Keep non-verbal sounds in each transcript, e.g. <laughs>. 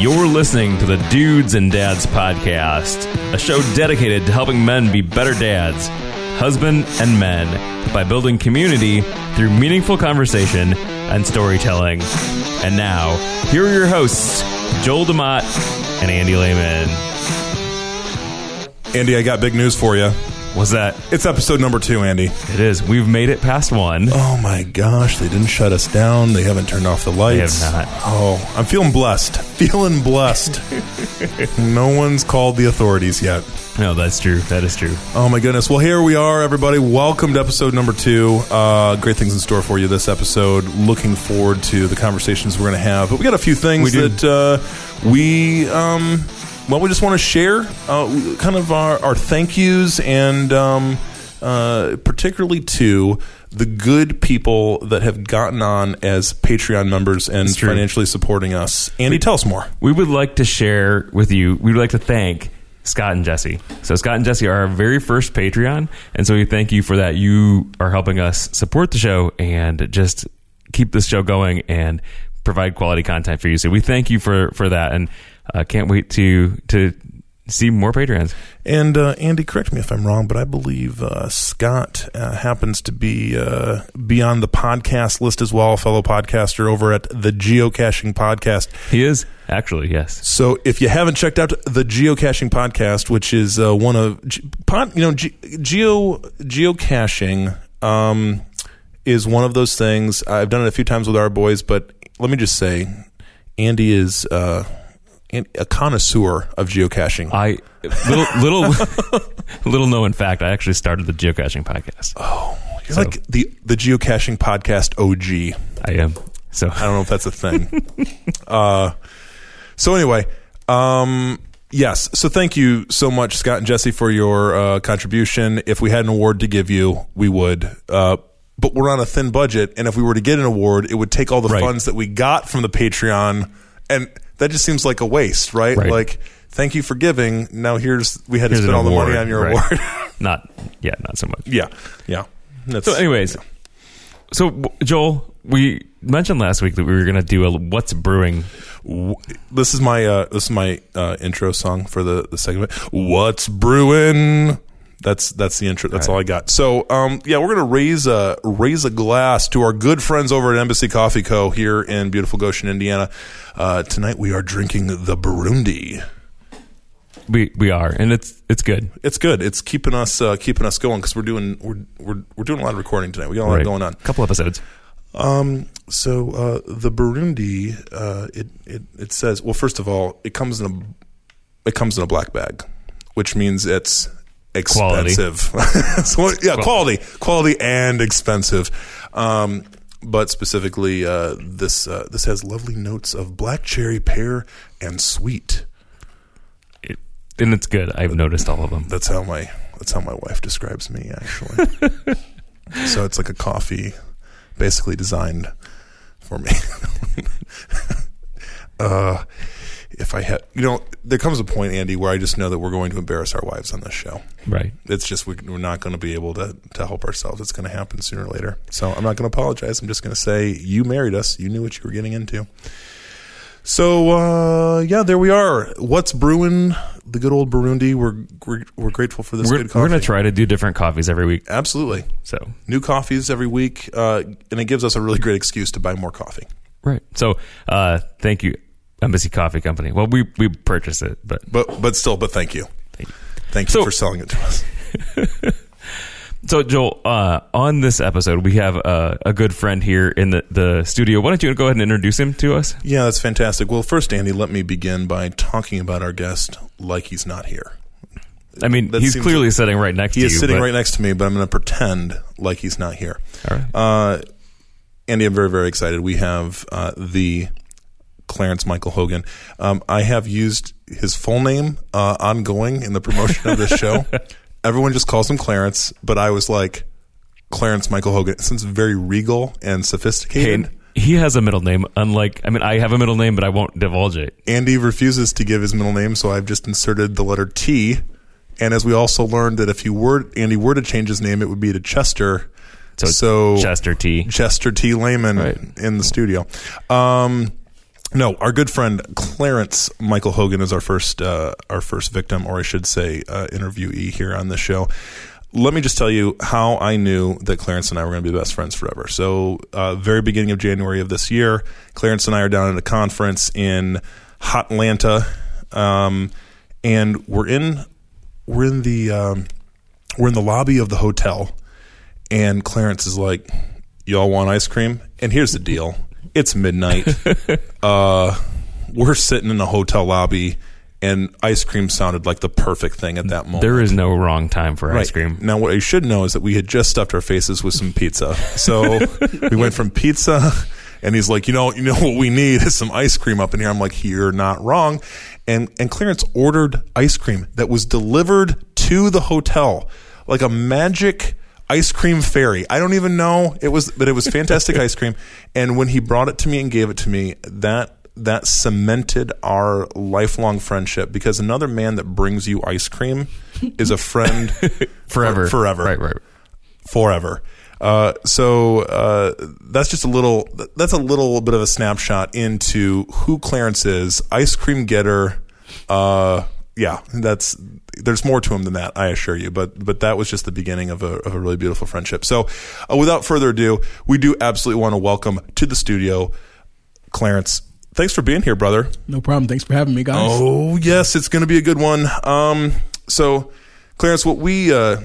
You're listening to the Dudes and Dads podcast, a show dedicated to helping men be better dads, husband and men, by building community through meaningful conversation and storytelling. And now, here are your hosts, Joel DeMott and Andy Lehman. Andy, I got big news for you. What's that? It's episode number two, Andy. It is. We've made it past one. Oh my gosh, they didn't shut us down. They haven't turned off the lights. have not. Oh, I'm feeling blessed. Feeling blessed. <laughs> no one's called the authorities yet. No, that's true. That is true. Oh my goodness. Well, here we are, everybody. Welcome to episode number two. Uh, great things in store for you this episode. Looking forward to the conversations we're going to have. But we got a few things We do. that uh, we. Um, well, we just want to share uh, kind of our, our thank yous and um, uh, particularly to the good people that have gotten on as Patreon members and financially supporting us. Andy, tell us more. we would like to share with you, we would like to thank Scott and Jesse. So, Scott and Jesse are our very first Patreon. And so, we thank you for that. You are helping us support the show and just keep this show going and provide quality content for you. So, we thank you for, for that. And uh, can't wait to, to see more Patreons. And uh, Andy, correct me if I'm wrong, but I believe uh, Scott uh, happens to be uh, be on the podcast list as well, a fellow podcaster over at the Geocaching Podcast. He is, actually, yes. So if you haven't checked out the Geocaching Podcast, which is uh, one of Ge- pod, you know Ge- geo geocaching um, is one of those things. I've done it a few times with our boys, but let me just say, Andy is. A connoisseur of geocaching. I little little <laughs> little known fact. I actually started the geocaching podcast. Oh, you're like the the geocaching podcast OG. I am so. I don't know if that's a thing. <laughs> uh, so anyway, um, yes. So thank you so much, Scott and Jesse, for your uh, contribution. If we had an award to give you, we would. Uh, but we're on a thin budget, and if we were to get an award, it would take all the Right. funds that we got from the Patreon, and that just seems like a waste, right? Right. Like, thank you for giving. Now here's we had to Here's spend all the money on your right. award. <laughs> <laughs> not yeah, not so much. yeah, yeah. That's, So, anyways, so Joel, we mentioned last week that we were going to do a what's brewing. This is my uh, this is my uh, intro song for the the segment. What's brewing? That's that's the intro. That's all I got. So um, yeah, we're gonna raise a raise a glass to our good friends over at Embassy Coffee Co. here in beautiful Goshen, Indiana. Uh, tonight we are drinking the Burundi. We we are, and it's it's good. It's good. It's keeping us uh, keeping us going because we're doing we're, we're we're doing a lot of recording tonight. We got a lot Right. going on. A couple episodes. Um, so uh, the Burundi, uh, it, it it says well, first of all, it comes in a it comes in a black bag, which means it's Quality. expensive. <laughs> so, yeah, quality, quality, and expensive. Um, but specifically, uh, this uh, this has lovely notes of black cherry, pear, and sweet. It, and it's good. I've noticed all of them. That's how my that's how my wife describes me actually. <laughs> so it's like a coffee, basically designed for me. <laughs> uh, if I had, you know, there comes a point, Andy, where I just know that we're going to embarrass our wives on this show. Right. It's just we, we're not going to be able to to help ourselves. It's going to happen sooner or later. So I'm not going to apologize. I'm just going to say you married us. You knew what you were getting into. So uh, yeah, there we are. What's brewing? The good old Burundi. We're we're, we're grateful for this We're, good coffee. we're going to try to do different coffees every week. Absolutely, So new coffees every week, uh, and it gives us a really great excuse to buy more coffee. right. So uh, thank you, Embassy Coffee Company. Well, we we purchased it, but But but still, but thank you, thank you. thank you So- for selling it to us. <laughs> So, Joel, uh, on this episode, we have uh, a good friend here in the, the studio. Why don't you go ahead and introduce him to us? Yeah, that's fantastic. Well, first, Andy, let me begin by talking about our guest like he's not here. I mean, That he's clearly sitting right next He to is you. sitting but- right next to me, but I'm going to pretend like he's not here. All right. Uh, Andy, I'm very, very excited. We have uh, the Clarence Michael Hogan. Um, I have used his full name uh, ongoing in the promotion of this show. <laughs> Everyone just calls him Clarence, but I was like, Clarence Michael Hogan. Since very regal and sophisticated. And he has a middle name, unlike, I mean, I have a middle name, but I won't divulge it. Andy refuses to give his middle name, so I've just inserted the letter T. And as we also learned that if you were Andy were to change his name, it would be to Chester. So, So Chester T. Chester T. Lehman Right. in the studio. Um, no, our good friend Clarence Michael Hogan is our first uh, our first victim, or I should say, uh, interviewee here on this show. Let me just tell you how I knew that Clarence and I were going to be best friends forever. So, uh, very beginning of January of this year, Clarence and I are down at a conference in Hot Atlanta, um, and we're in we're in the um, we're in the lobby of the hotel, and Clarence is like, "Y'all want ice cream?" And here's the deal: it's midnight. <laughs> uh, we're sitting in a hotel lobby, and ice cream sounded like the perfect thing at that moment. There is no wrong time for ice cream. Now, what you should know is that we had just stuffed our faces with some pizza. So we went from pizza, and he's like, you know, you know what we need is some ice cream up in here. I'm like, you're not wrong. And and Clarence ordered ice cream that was delivered to the hotel like a magic ice cream fairy. I don't even know it was, but it was fantastic ice cream. <laughs> And when he brought it to me and gave it to me, that that cemented our lifelong friendship because another man that brings you ice cream is a friend <laughs> Forever. for- forever, Right, right. forever. Uh, so uh, that's just a little. That's a little bit of a snapshot into who Clarence is. Ice cream getter. Uh, yeah, that's. There's more to him than that, I assure you. But but that was just the beginning of a of a really beautiful friendship. So, uh, without further ado, we do absolutely want to welcome to the studio, Clarence. Thanks for being here, brother. No problem. Thanks for having me, guys. Oh yes, it's going to be a good one. Um, so, Clarence, what we uh,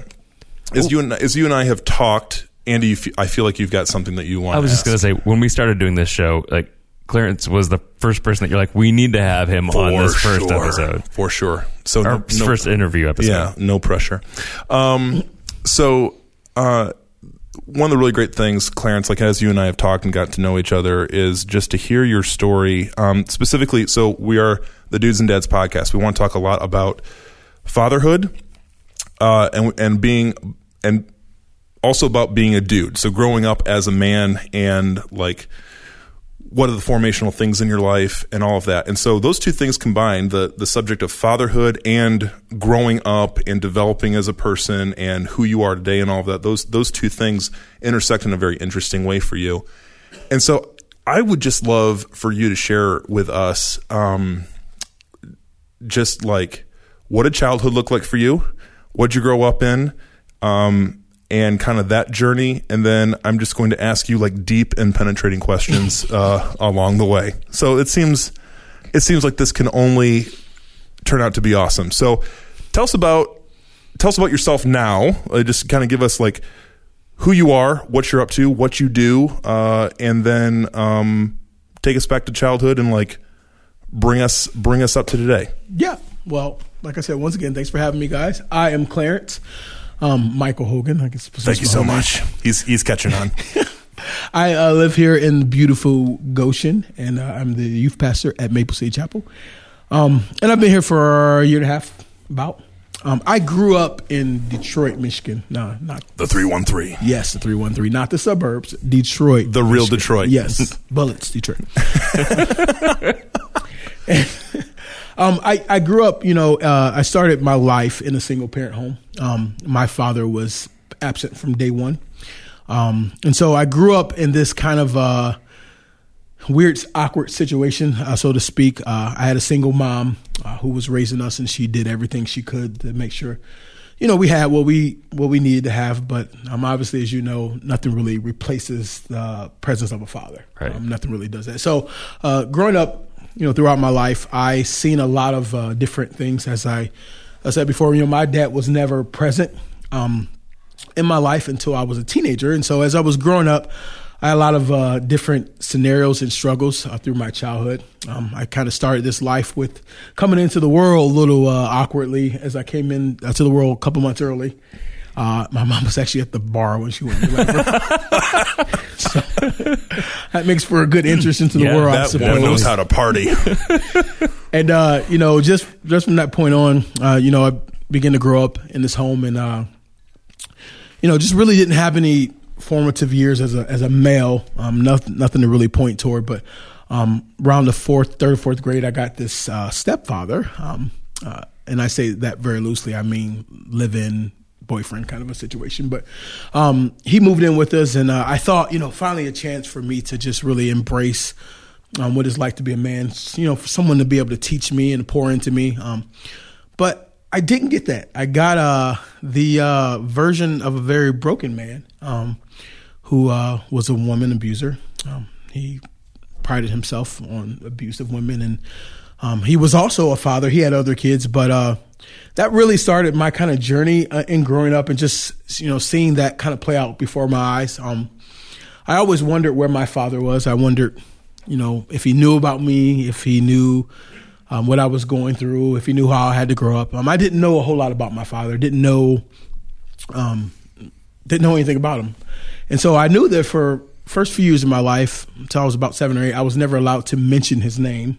as you and as you and I have talked, Andy, you f- I feel like you've got something that you want. I was just going to say, when we started doing this show, like, Clarence was the first person that you're like, we need to have him on this first episode. for sure. So Our no, no- first interview episode. yeah, no pressure. Um, so uh, one of the really great things, Clarence, like as you and I have talked and got to know each other, is just to hear your story. Um, specifically, so we are the Dudes and Dads podcast. We want to talk a lot about fatherhood uh, and and being and also about being a dude. So growing up as a man and like what are the formational things in your life and all of that. And so those two things combined, the the subject of fatherhood and growing up and developing as a person and who you are today and all of that, those those two things intersect in a very interesting way for you. And so I would just love for you to share with us um, just like what did childhood look like for you? What'd you grow up in? Um, and kind of that journey. And then I'm just going to ask you like deep and penetrating questions <laughs> uh, along the way. So it seems it seems like this can only turn out to be awesome. So tell us about tell us about yourself now. Uh, just kind of give us like who you are, what you're up to, what you do, uh, and then um, take us back to childhood and like bring us bring us up to today. Yeah. Well, like I said, once again, thanks for having me, guys. I am Clarence, um, Michael Hogan. I guess Thank you so much. He's he's catching on. <laughs> I uh, live here in beautiful Goshen, and uh, I'm the youth pastor at Maple City Chapel. Um, and I've been here for a year and a half, about. Um, I grew up in Detroit, Michigan. No, not the three one three. yes, the three one three, not the suburbs. Detroit, The real Michigan. Detroit. Yes, <laughs> bullets, Detroit. <laughs> um, I, I grew up, you know, uh, I started my life in a single parent home. Um, my father was absent from day one. Um, and so I grew up in this kind of uh, weird, awkward situation, uh, so to speak. Uh, I had a single mom uh, who was raising us, and she did everything she could to make sure, you know, we had what we what we needed to have. But um, obviously, as you know, nothing really replaces the presence of a father. Right. Um, nothing really does that. So, uh, growing up, you know, throughout my life, I seen a lot of uh, different things. As I, I said before, you know, my dad was never present. Um, in my life until I was a teenager. And so as I was growing up, I had a lot of uh, different scenarios and struggles uh, through my childhood. Um, I kind of started this life with coming into the world a little uh, awkwardly as I came in uh, to the world a couple months early. Uh, my mom was actually at the bar when she went to so, <laughs> that makes for a good entrance into the Yeah, world. That woman knows how to party. <laughs> and uh, you know, just just from that point on, uh, you know, I began to grow up in this home, and uh, you know, just really didn't have any formative years as a as a male. Um, nothing nothing to really point toward, but um, around the fourth, third, fourth grade, I got this uh, stepfather, um, uh, and I say that very loosely. I mean, live-in boyfriend kind of a situation. But um, he moved in with us, and uh, I thought, you know, finally a chance for me to just really embrace um, what it's like to be a man. You know, for someone to be able to teach me and pour into me. Um, but I didn't get that. I got uh, the uh, version of a very broken man um, who uh, was a woman abuser. Um, he prided himself on abuse of women, and um, he was also a father. He had other kids, but uh, that really started my kind of journey uh, in growing up and just you know seeing that kind of play out before my eyes. Um, I always wondered where my father was. I wondered, you know, if he knew about me, if he knew um, what I was going through, if he knew how I had to grow up. Um, I didn't know a whole lot about my father. Didn't know, um, didn't know anything about him, and so I knew that for first few years of my life, until I was about seven or eight, I was never allowed to mention his name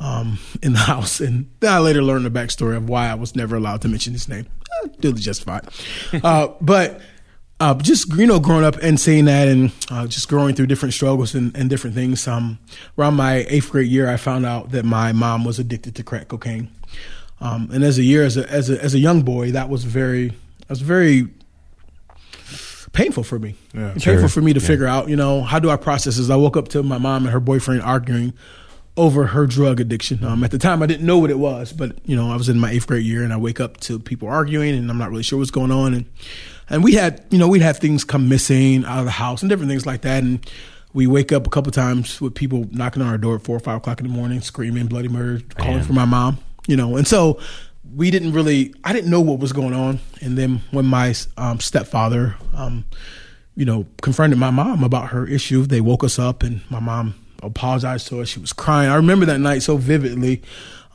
um, in the <laughs> house. And then I later learned the backstory of why I was never allowed to mention his name. Uh, duly justified. <laughs> uh, but uh, just you know, growing up and seeing that, and uh, just growing through different struggles and, and different things. Um, around my eighth grade year, I found out that my mom was addicted to crack cocaine. Um, and as a year, as a, as a as a young boy, that was very that was very painful for me. Yeah. painful Sure. for me to figure out. You know, how do I process this? I woke up to my mom and her boyfriend arguing over her drug addiction. Um, at the time, I didn't know what it was, but you know, I was in my eighth grade year, and I wake up to people arguing, and I'm not really sure what's going on. And and we had, you know, we'd have things come missing out of the house and different things like that. And we wake up a couple times with people knocking on our door at four or five o'clock in the morning, screaming bloody murder, calling Man. for my mom. You know, and so we didn't really, I didn't know what was going on. And then when my um, stepfather, um, you know, confronted my mom about her issue. They woke us up, and my mom apologized to her. She was crying. I remember that night so vividly.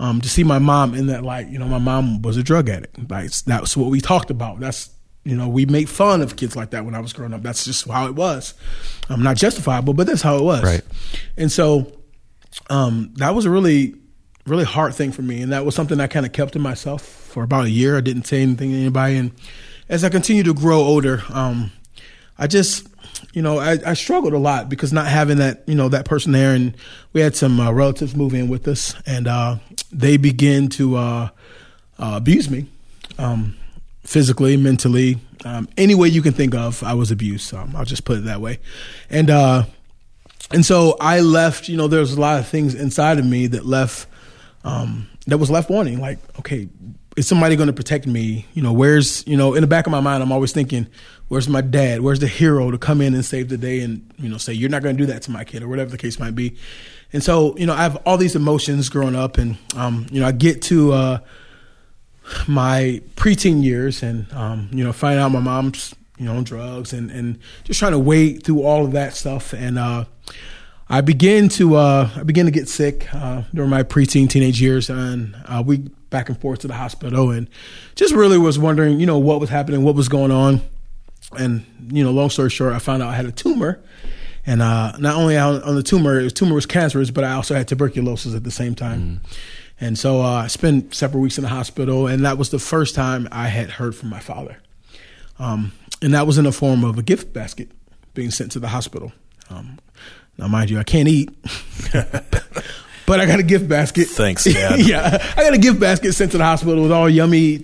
Um, to see my mom in that light, you know, my mom was a drug addict. Like that's what we talked about. That's you know, we made fun of kids like that when I was growing up. That's just how it was. I'm not justifiable, but that's how it was. Right. And so um, that was a really, really hard thing for me, and that was something I kind of kept to myself for about a year. I didn't say anything to anybody, and as I continued to grow older, um, I just, you know, I, I struggled a lot because not having that, you know, that person there, and we had some uh, relatives move in with us, and uh, they began to uh, uh, abuse me, um, physically, mentally, um, any way you can think of. I was abused. Um, I'll just put it that way, and uh, and so I left. You know, there was a lot of things inside of me that left, um, that was left wanting. Like, okay, is somebody going to protect me? You know, where's you know, in the back of my mind, I'm always thinking, where's my dad? Where's the hero to come in and save the day and you know say you're not going to do that to my kid or whatever the case might be. And so you know, I have all these emotions growing up, and um, you know, I get to. Uh, my preteen years and um, you know finding out my mom's you know on drugs and and just trying to wade through all of that stuff and uh, I began to uh, I began to get sick uh, during my preteen teenage years and uh, we back and forth to the hospital and just really was wondering you know what was happening what was going on and you know long story short I found out I had a tumor and uh, not only on, on the tumor the tumor was cancerous but I also had tuberculosis at the same time. And so uh, I spent several weeks in the hospital, and that was the first time I had heard from my father. Um, and that was in the form of a gift basket being sent to the hospital. Um, now, mind you, I can't eat, <laughs> but I got a gift basket. Thanks, <laughs> Dad. yeah, I got a gift basket sent to the hospital with all yummy,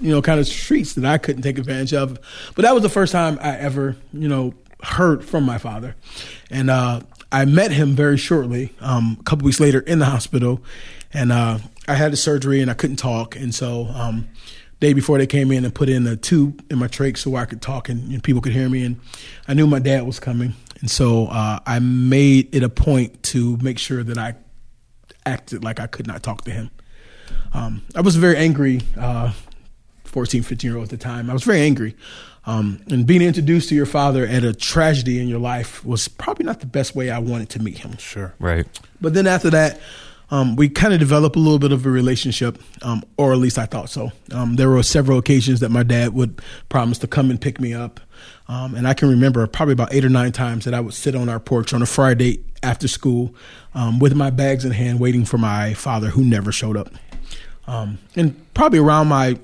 you know, kind of treats that I couldn't take advantage of. But that was the first time I ever, you know, heard from my father, and uh, I met him very shortly, um, a couple weeks later in the hospital, and uh, I had a surgery and I couldn't talk, and so um, day before they came in and put in a tube in my trach so I could talk and, and people could hear me, and I knew my dad was coming, and so uh, I made it a point to make sure that I acted like I could not talk to him. Um, I was very angry, uh, 14, 15 year old at the time. I was very angry. Um, and being introduced to your father at a tragedy in your life was probably not the best way I wanted to meet him. Sure. Right. But then after that, um, we kind of developed a little bit of a relationship, um, or at least I thought so. Um, there were several occasions that my dad would promise to come and pick me up. Um, and I can remember probably about eight or nine times that I would sit on our porch on a Friday after school um, with my bags in hand, waiting for my father who never showed up. Um, and probably around my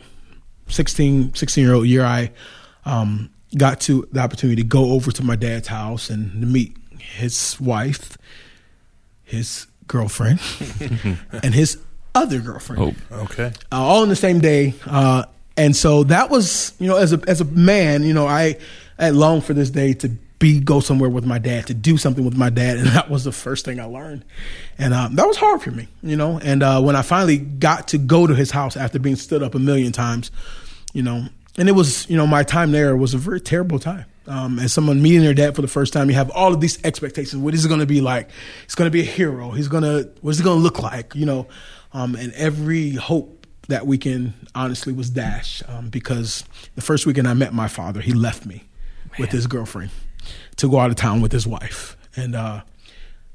16, 16 year old year, I um, got to the opportunity to go over to my dad's house and to meet his wife, his girlfriend, <laughs> and his other girlfriend, Oh, Okay. uh, all in the same day. Uh, and so that was, you know, as a as a man, you know, I I longed for this day to be go somewhere with my dad to do something with my dad, and <laughs> that was the first thing I learned, and um, that was hard for me, you know. And uh, when I finally got to go to his house after being stood up a million times, you know, and it was you know my time there was a very terrible time. Um, as someone meeting their dad for the first time, you have all of these expectations. What is it going to be like? He's going to be a hero. He's going to what's it going to look like? You know, um, and every hope that weekend honestly was dashed um, because the first weekend I met my father, he left me Man. with his girlfriend to go out of town with his wife, and uh,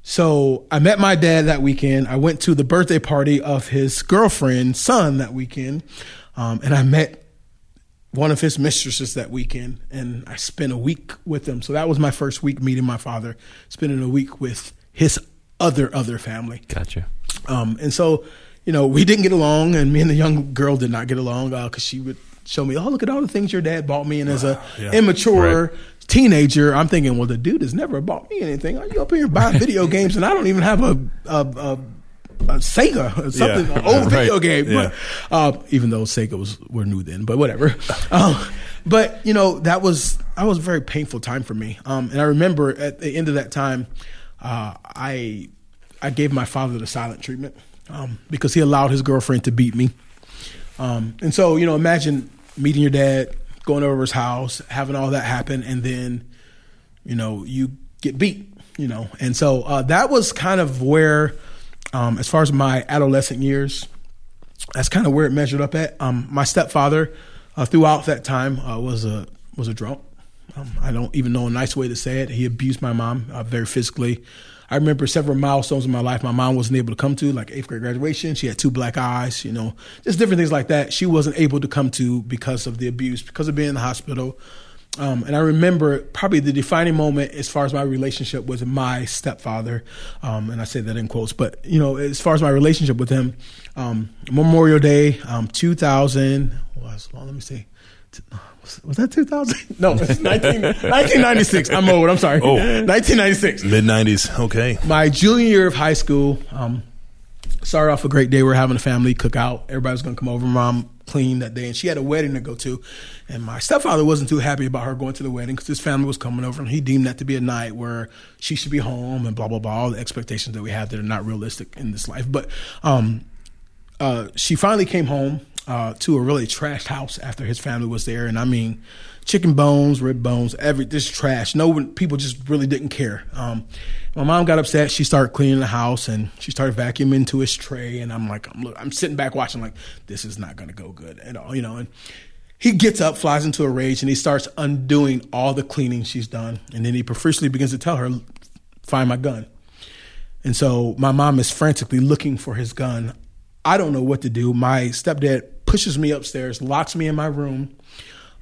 so I met my dad that weekend. I went to the birthday party of his girlfriend's son that weekend, um, and I met one of his mistresses that weekend, and I spent a week with them. So that was my first week meeting my father, spending a week with his other other family. Gotcha. Um, and so, you know, we didn't get along, and me and the young girl did not get along because uh, she would show me, oh, look at all the things your dad bought me, and as a yeah. immature. Right. Teenager, I'm thinking, well, the dude has never bought me anything. Are you up here buying <laughs> video games, and I don't even have a, a, a a Sega or something, yeah. an old <laughs> right. video game. Yeah. But, uh, even though Sega was were new then, but whatever. <laughs> um, but you know that was that was a very painful time for me. Um, and I remember at the end of that time, uh, I I gave my father the silent treatment um, because he allowed his girlfriend to beat me. Um, and so you know, imagine meeting your dad, going over his house, having all that happen, and then you know you get beat. You know, and so uh, that was kind of where um, as far as my adolescent years, that's kind of where it measured up at. Um, my stepfather, uh, throughout that time, uh, was a was a drunk. Um, I don't even know a nice way to say it. He abused my mom uh, very physically. I remember several milestones in my life my mom wasn't able to come to, like eighth grade graduation. She had two black eyes, you know, just different things like that. She wasn't able to come to because of the abuse, because of being in the hospital. Um, and I remember probably the defining moment as far as my relationship with my stepfather, um, and I say that in quotes, but you know, as far as my relationship with him, um, Memorial Day, um, 2000, was long, let me see, was, was that 2000? <laughs> No, it's 19, 1996. I'm old. I'm sorry. Oh, 1996. Mid 90s. Okay. My junior year of high school. Um, started off a great day. We are having a family cookout. Everybody was going to come over. Mom cleaned that day, and she had a wedding to go to. And my stepfather wasn't too happy about her going to the wedding because his family was coming over, and he deemed that to be a night where she should be home and blah blah blah. All the expectations that we have that are not realistic in this life. But um, uh, she finally came home uh, to a really trashed house after his family was there, and I mean chicken bones, rib bones, every this trash. No people just really didn't care. Um, my mom got upset. She started cleaning the house and she started vacuuming to his tray. And I'm like, I'm, I'm sitting back watching, like, this is not going to go good at all, you know. And he gets up, flies into a rage, and he starts undoing all the cleaning she's done. And then he profusely begins to tell her, find my gun. And so my mom is frantically looking for his gun. I don't know what to do. My stepdad pushes me upstairs, locks me in my room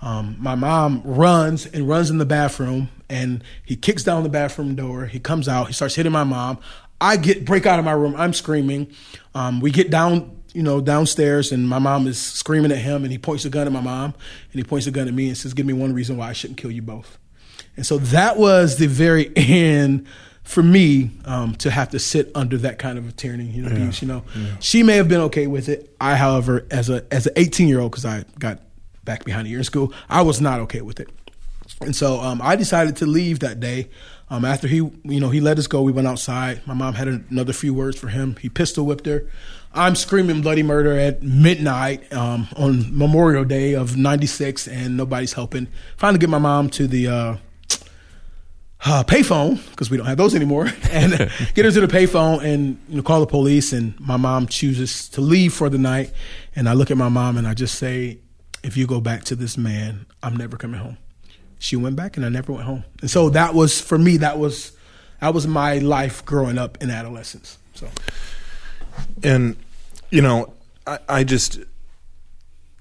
um, my mom runs and runs in the bathroom, and he kicks down the bathroom door. He comes out. He starts hitting my mom. I get break out of my room. I'm screaming. Um, we get down, you know, downstairs, and my mom is screaming at him. And he points a gun at my mom, and he points a gun at me, and says, "Give me one reason why I shouldn't kill you both." And so that was the very <laughs> end for me um, to have to sit under that kind of tyranny, you know, yeah. abuse. You know, yeah. she may have been okay with it. I, however, as a as an 18 year old, because I got back behind a year in school. I was not okay with it. And so um, I decided to leave that day. Um, after he, you know, he let us go, we went outside. My mom had another few words for him. He pistol whipped her. I'm screaming bloody murder at midnight um, on Memorial Day of '96, and nobody's helping. Finally, get my mom to the uh, uh, payphone because we don't have those anymore, <laughs> and <laughs> get her to the payphone and you know, call the police. And my mom chooses to leave for the night, and I look at my mom and I just say, if you go back to this man, I'm never coming home. She went back and I never went home. And so that was for me, that was that was my life growing up in adolescence. So And you know, I, I just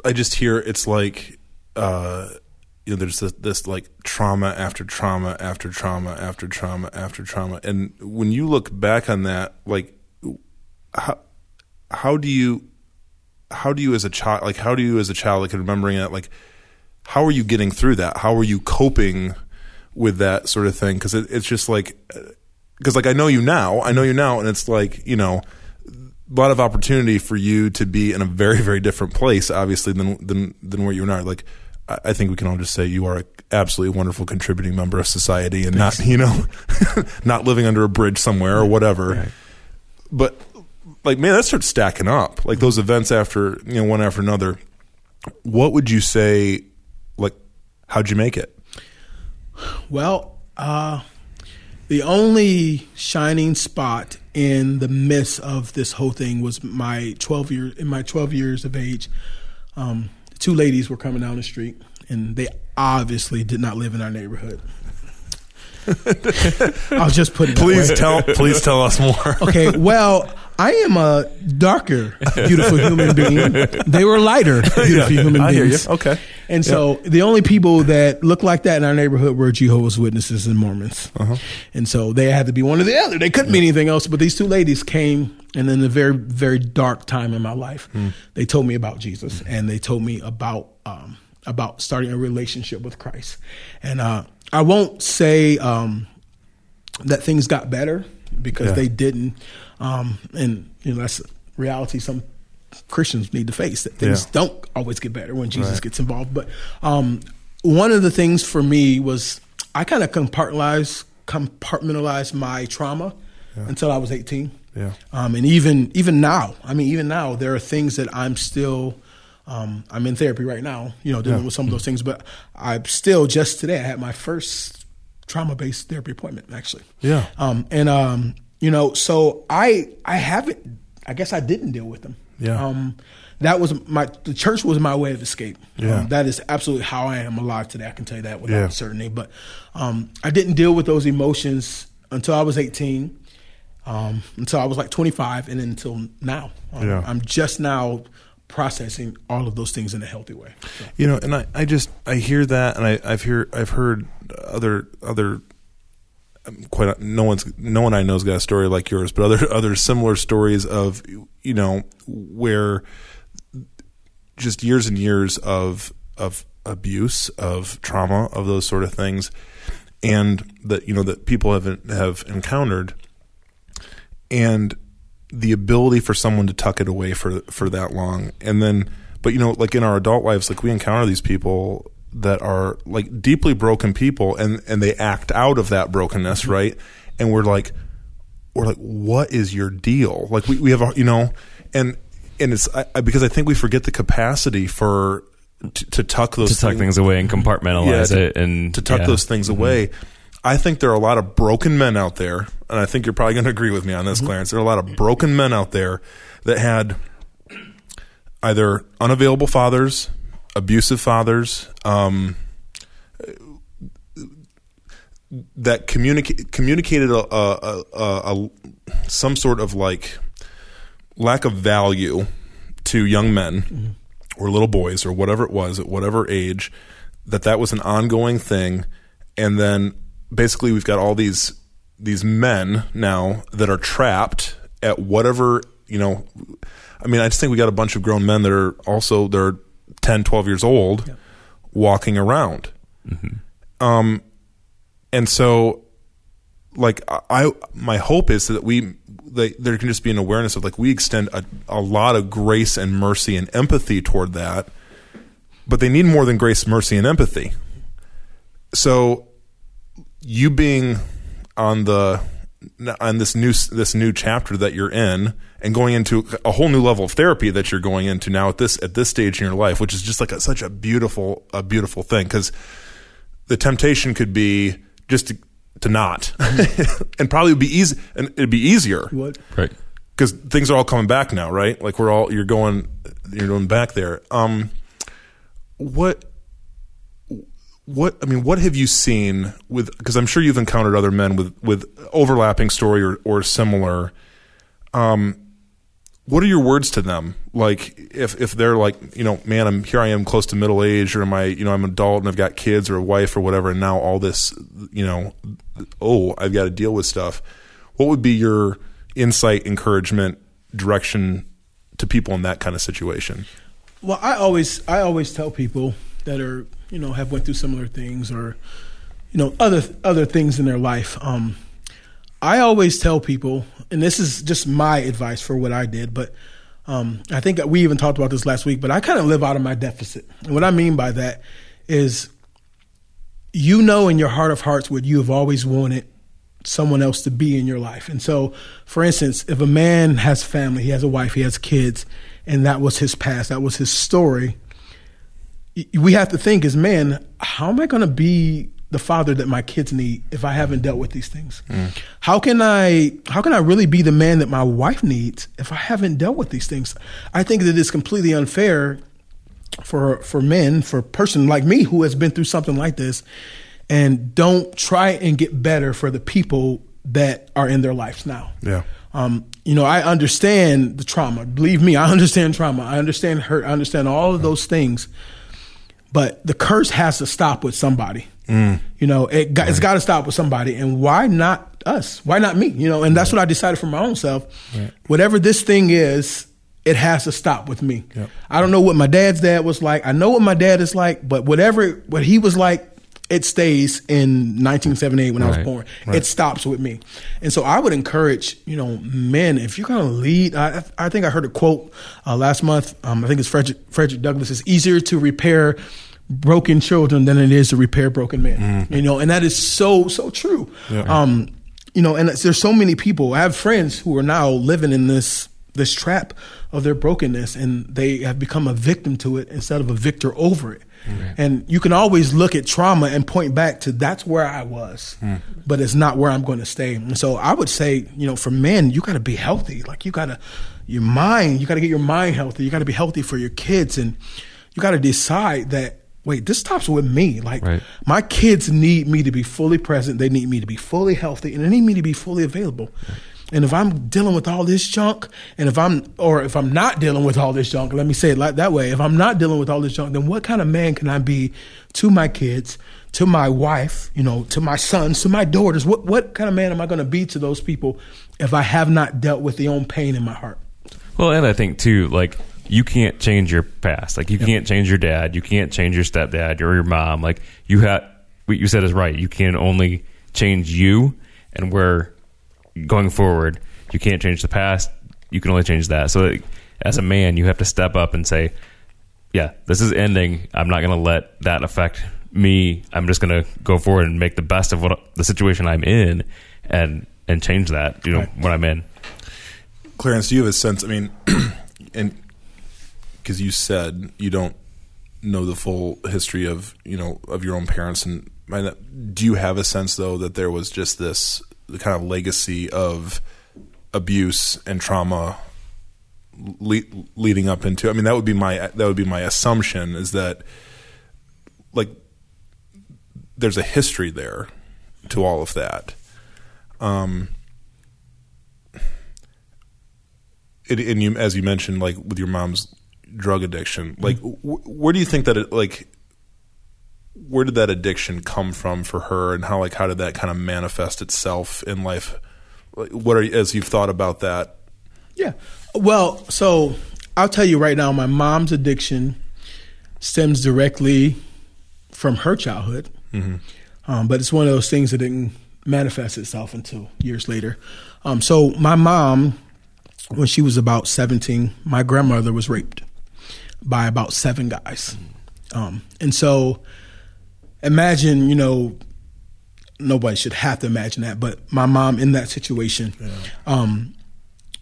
I just hear it's like uh you know, there's this, this, like trauma after trauma after trauma after trauma after trauma, and when you look back on that, like how how do you how do you as a child like how do you as a child like remembering that like how are you getting through that? How are you coping with that sort of thing? Because it, it's just like uh, because like i know you now i know you now and it's like you know a lot of opportunity for you to be in a very very different place obviously than than than where you are now. Like I think we can all just say you are an absolutely wonderful contributing member of society and not, you know, <laughs> not living under a bridge somewhere or whatever. But like, man, that starts stacking up. Like those events after, you know, one after another. What would you say? Like, how'd you make it? Well, uh, the only shining spot in the midst of this whole thing was my 12 years in my 12 years of age. Um, two ladies were coming down the street, and they obviously did not live in our neighborhood. <laughs> I'll just put it. Please tell, please tell us more. Okay, well, I am a darker, beautiful human being. They were lighter, <laughs> beautiful human I hear beings. you. Okay. And so the only people that looked like that in our neighborhood were Jehovah's Witnesses and Mormons. Uh-huh. And so they had to be one or the other. They couldn't be anything else. But these two ladies came, and in a very, very dark time in my life, Hmm. they told me about Jesus and they told me about um, about starting a relationship with Christ. And uh, I won't say um, that things got better because Yeah. they didn't. Um, and you know that's reality. Some Christians need to face that things Yeah. don't always get better when Jesus Right. gets involved. But um, one of the things for me was I kind of compartmentalized compartmentalized my trauma until I was 18. Yeah. Um, and even even now, I mean, even now, there are things that I'm still. Um, I'm in therapy right now, you know, dealing Yeah. with some of those things. But I'm still just today. I had my first trauma-based therapy appointment, actually. Yeah. Um, and um, you know, so I I haven't. I guess I didn't deal with them. Yeah. Um, that was my the church was my way of escape. Yeah. Um, that is absolutely how I am alive today. I can tell you that without Yeah. certainty. But um, I didn't deal with those emotions until I was 18, um, until I was like 25, and then until now. Um, Yeah. I'm just now processing all of those things in a healthy way. So, You know, and I, I just I hear that, and I, I've hear I've heard other other um, quite no one's no one I know's got a story like yours, but other <laughs> other similar stories of you know where just years and years of of abuse, of trauma, of those sort of things, and that you know that people have have encountered, and the ability for someone to tuck it away for for that long. And then but you know like in our adult lives like we encounter these people that are like deeply broken people and and they act out of that brokenness mm-hmm. right? And we're like we're like what is your deal? Like we, we have a you know and and it's I, I, because i think we forget the capacity for to, to tuck those to tuck things away and compartmentalize to, it and to tuck yeah. those things mm-hmm. away. I think there are a lot of broken men out there, and I think you're probably going to agree with me on this, Clarence. There are a lot of broken men out there that had either unavailable fathers, abusive fathers, um, that communicate communicated a, a, a, a some sort of like lack of value to young men or little boys or whatever it was at whatever age that that was an ongoing thing. And then basically we've got all these these men now that are trapped at whatever you know i mean i just think we got a bunch of grown men that are also they're 10 12 years old walking around. Um and so like I, my hope is that we that there can just be an awareness of like we extend a, a lot of grace and mercy and empathy toward that but they need more than grace mercy and empathy. So you being on the on this new this new chapter that you're in and going into a whole new level of therapy that you're going into now at this at this stage in your life which is just like a, such a beautiful a beautiful thing. Because the temptation could be just to, to not. <laughs> And probably would be easy and it'd be easier. What? right. Because things are all coming back now right? Like we're all you're going you're going back there. Um what what I mean, what have you seen with? Because I'm sure you've encountered other men with with overlapping story or or similar. Um, what are your words to them? Like, if if they're like, you know, man, I'm here, I am close to middle age, or am I, you know, I'm an adult and I've got kids or a wife or whatever, and now all this, you know, oh, I've got to deal with stuff. What would be your insight, encouragement, direction to people in that kind of situation? Well, I always I always tell people that are you know have went through similar things or you know other other things in their life. Um, I always tell people, and this is just my advice for what I did, but um, I think we even talked about this last week. But I kind of live out of my deficit, and what I mean by that is you know in your heart of hearts what you have always wanted someone else to be in your life. And so, for instance, if a man has family, he has a wife, he has kids, and that was his past, that was his story, we have to think as men, how am I going to be the father that my kids need if I haven't dealt with these things? Mm. How can I how can I really be the man that my wife needs if I haven't dealt with these things? I think that it's completely unfair for for men, for a person like me who has been through something like this and don't try and get better for the people that are in their lives now. Yeah. Um, you know, I understand the trauma. Believe me, I understand trauma. I understand hurt. I understand all of those things. But the curse has to stop with somebody. Mm. You know, it got, right. it's got to stop with somebody. And why not us? Why not me? You know, and that's right. what I decided for my own self. Right. Whatever this thing is, it has to stop with me. Yep. I don't know what my dad's dad was like. I know what my dad is like, but whatever what he was like, it stays in 1978 when right. I was born. Right. It stops with me. And so I would encourage, you know, men, if you're going to lead, I, I, think I heard a quote uh, last month. Um, I think it's Frederick, Frederick Douglass. It's easier to repair broken children than it is to repair broken men. Mm-hmm. You know, and that is so, so true. Yeah. Um, you know, and there's so many people. I have friends who are now living in this this trap of their brokenness and they have become a victim to it instead of a victor over it. And you can always look at trauma and point back to that's where I was, mm. but it's not where I'm going to stay. And so I would say, you know, for men, you got to be healthy. Like you got to, your mind, you got to get your mind healthy. You got to be healthy for your kids. And you got to decide that, wait, this stops with me. Like right. my kids need me to be fully present. They need me to be fully healthy and they need me to be fully available. Right. And if I'm dealing with all this junk, and if I'm, or if I'm not dealing with all this junk, let me say it like that way. If I'm not dealing with all this junk, then what kind of man can I be to my kids, to my wife, you know, to my sons, to my daughters? What what kind of man am I going to be to those people if I have not dealt with the own pain in my heart? Well, and I think too, like you can't change your past. Like you yep. can't change your dad. You can't change your stepdad or your mom. Like you have, what you said is right. You can only change you and where going forward, you can't change the past. You can only change that. So, as a man, you have to step up and say, "Yeah, this is ending. I'm not going to let that affect me. I'm just going to go forward and make the best of what the situation I'm in, and and change that. You know, right. what I'm in." Clarence, do you have a sense? I mean, <clears throat> and because you said you don't know the full history of you know of your own parents and do you have a sense though that there was just this the kind of legacy of abuse and trauma le- leading up into. I mean, that would be my that would be my assumption is that like there's a history there to all of that. Um, it, and you, as you mentioned, like with your mom's drug addiction, like mm-hmm. where do you think that it like where did that addiction come from for her and how like how did that kind of manifest itself in life? What are as you've thought about that? Yeah. Well so i'll tell you right now my mom's addiction stems directly from her childhood. Mm-hmm. um, but it's one of those things that didn't manifest itself until years later. Um, so my mom when she was about 17 my grandmother was raped by about seven guys. Um, and so imagine, you know, nobody should have to imagine that, but my mom in that situation, yeah. um,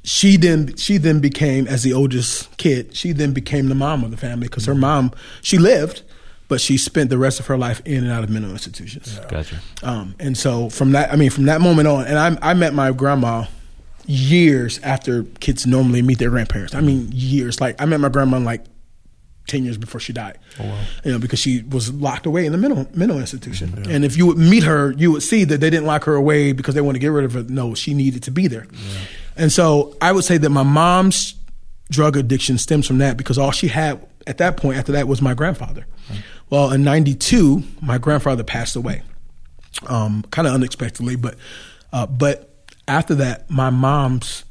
she then she then became as the oldest kid. She then became the mom of the family because her mom she lived, but she spent the rest of her life in and out of mental institutions. Yeah. Gotcha. Um, and so from that, I mean, from that moment on, and I, I met my grandma years after kids normally meet their grandparents. I mean, years. Like I met my grandma in like 10 years before she died. Oh, wow. You know, because she was locked away in the mental mental institution. Yeah. And if you would meet her, you would see that they didn't lock her away because they want to get rid of her. No, she needed to be there. Yeah. And so I would say that my mom's drug addiction stems from that because all she had at that point after that was my grandfather. Well, in 92, my grandfather passed away. Um, kind of unexpectedly, but uh, but after that, my mom's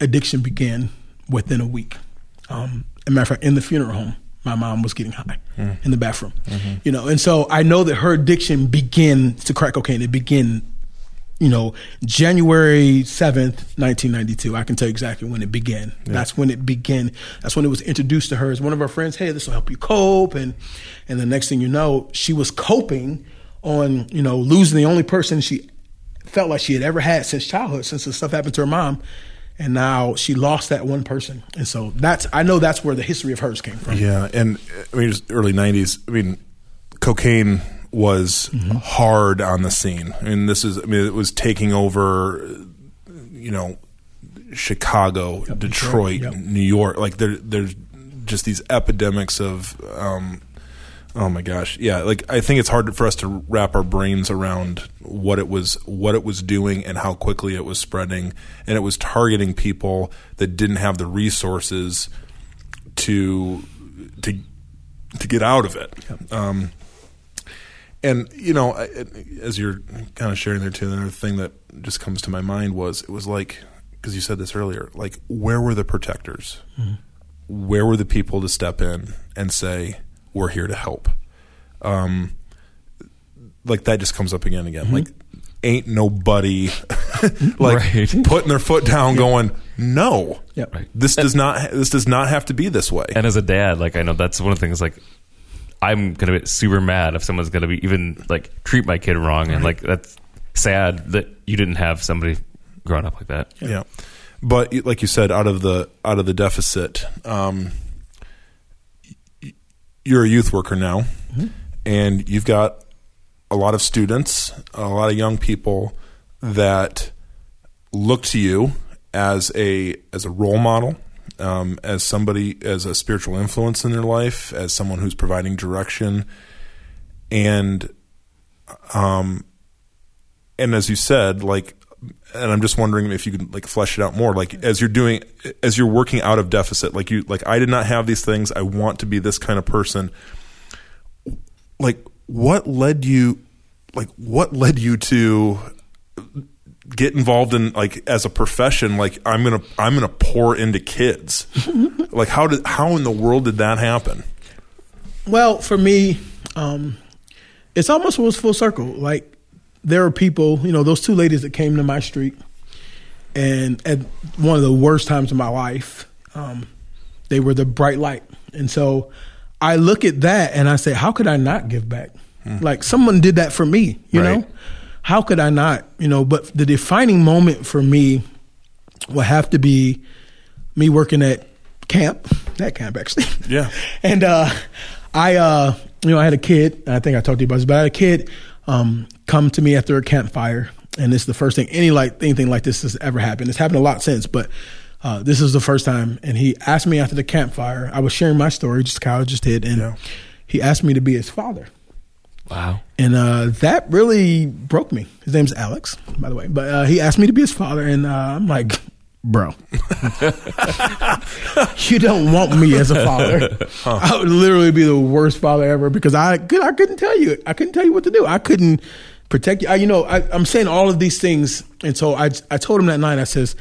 addiction began within a week. Um, a matter of fact, in the funeral home, my mom was getting high mm. in the bathroom. Mm-hmm. You know, and so I know that her addiction began to crack cocaine. It began you know, January 7th, 1992. I can tell you exactly when it began. Yeah. That's when it began. That's when it was introduced to her as one of her friends. Hey, this will help you cope. And, and the next thing you know, she was coping on, you know, losing the only person she felt like she had ever had since childhood, since the stuff happened to her mom. And now she lost that one person. And so that's, I know that's where the history of hers came from. Yeah. And I mean, it was early 90s, I mean, cocaine was mm-hmm. hard on the scene. I mean, this is I mean, it was taking over, you know, Chicago, yep, Detroit, yep. New York. Like there, there's just these epidemics of. Um, oh my gosh, yeah. Like I think it's hard for us to wrap our brains around what it was, what it was doing, and how quickly it was spreading, and it was targeting people that didn't have the resources to to to get out of it. Um, and you know, as you're kind of sharing there too, another thing that just comes to my mind was it was like because you said this earlier, like where were the protectors? Mm-hmm. Where were the people to step in and say we're here to help? Um, like that just comes up again and again. Mm-hmm. Like ain't nobody <laughs> like right. putting their foot down, going no. Yep. Right. This does not this does not have to be this way. And as a dad, like I know that's one of the things like I'm gonna be super mad if someone's gonna be even like treat my kid wrong, right. and like that's sad that you didn't have somebody growing up like that. Yeah. yeah. but like you said, out of the out of the deficit, um, you're a youth worker now, mm-hmm. and you've got a lot of students, a lot of young people that look to you as a as a role model um, as somebody as a spiritual influence in their life, as someone who's providing direction, and um, and as you said, like, and I'm just wondering if you could like flesh it out more, like as you're doing, as you're working out of deficit, like you, like I did not have these things. I want to be this kind of person. Like, what led you? Like, what led you to get involved in like as a profession like i'm gonna i'm gonna pour into kids <laughs> like how did how in the world did that happen well for me um it's almost was full circle like there are people you know those two ladies that came to my street and at one of the worst times of my life um they were the bright light and so i look at that and i say how could i not give back hmm. like someone did that for me you right. know how could I not? You know, but the defining moment for me will have to be me working at camp, that camp actually. Yeah. <laughs> and uh, I, uh, you know, I had a kid. I think I talked to you about this, but I had a kid um, come to me after a campfire, and it's the first thing any like anything like this has ever happened. It's happened a lot since, but uh, this is the first time. And he asked me after the campfire. I was sharing my story, just Kyle just did, and yeah. he asked me to be his father. Wow. And uh, that really broke me. His name's Alex, by the way. But uh, he asked me to be his father, and uh, I'm like, bro, you don't want me as a father. Huh. I would literally be the worst father ever because I could, I couldn't tell you. I couldn't tell you what to do. I couldn't protect you. I, you know, I, am saying all of these things, and so I, I told him that night. I says,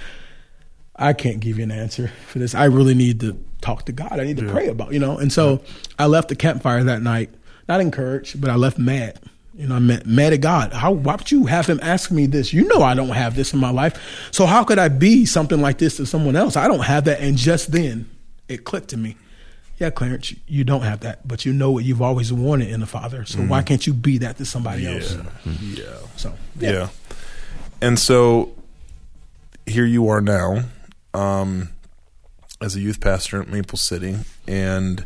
I can't give you an answer for this. I really need to talk to God. I need to yeah. pray about, you know. And so yeah. I left the campfire that night not encouraged, but I left mad. You know, I'm mad at God. How why would you have him ask me this? You know I don't have this in my life. So how could I be something like this to someone else? I don't have that. And just then it clicked to me. Yeah, Clarence, you don't have that, but you know what you've always wanted in a father. So mm. why can't you be that to somebody yeah. else? Mm-hmm. Yeah. So yeah. yeah. And so here you are now, um, as a youth pastor at Maple City, and